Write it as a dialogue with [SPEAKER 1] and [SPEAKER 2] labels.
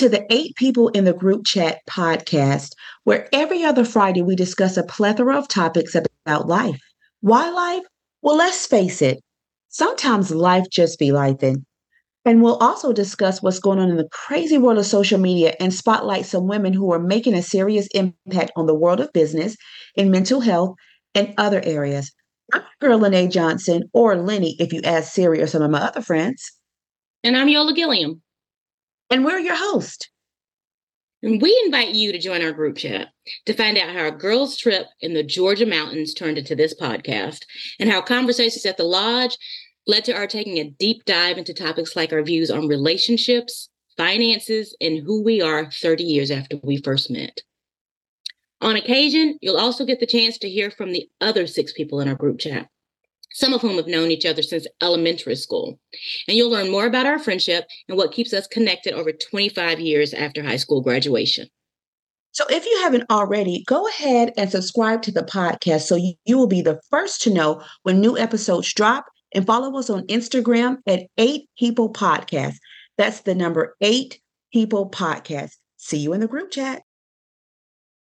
[SPEAKER 1] to the Eight People in the Group Chat podcast, where every other Friday we discuss a plethora of topics about life. Why life? Well, let's face it, sometimes life just be life. And we'll also discuss what's going on in the crazy world of social media and spotlight some women who are making a serious impact on the world of business, in mental health, and other areas. I'm girl Lenée Johnson, or Lenny if you ask Siri or some of my other friends.
[SPEAKER 2] And I'm Yola Gilliam.
[SPEAKER 1] And we're your host.
[SPEAKER 2] And we invite you to join our group chat to find out how a girls' trip in the Georgia mountains turned into this podcast and how conversations at the lodge led to our taking a deep dive into topics like our views on relationships, finances, and who we are 30 years after we first met. On occasion, you'll also get the chance to hear from the other six people in our group chat some of whom have known each other since elementary school. And you'll learn more about our friendship and what keeps us connected over 25 years after high school graduation.
[SPEAKER 1] So, if you haven't already, go ahead and subscribe to the podcast so you, you will be the first to know when new episodes drop and follow us on Instagram at 8 People Podcast. That's the number 8 People Podcast. See you in the group chat.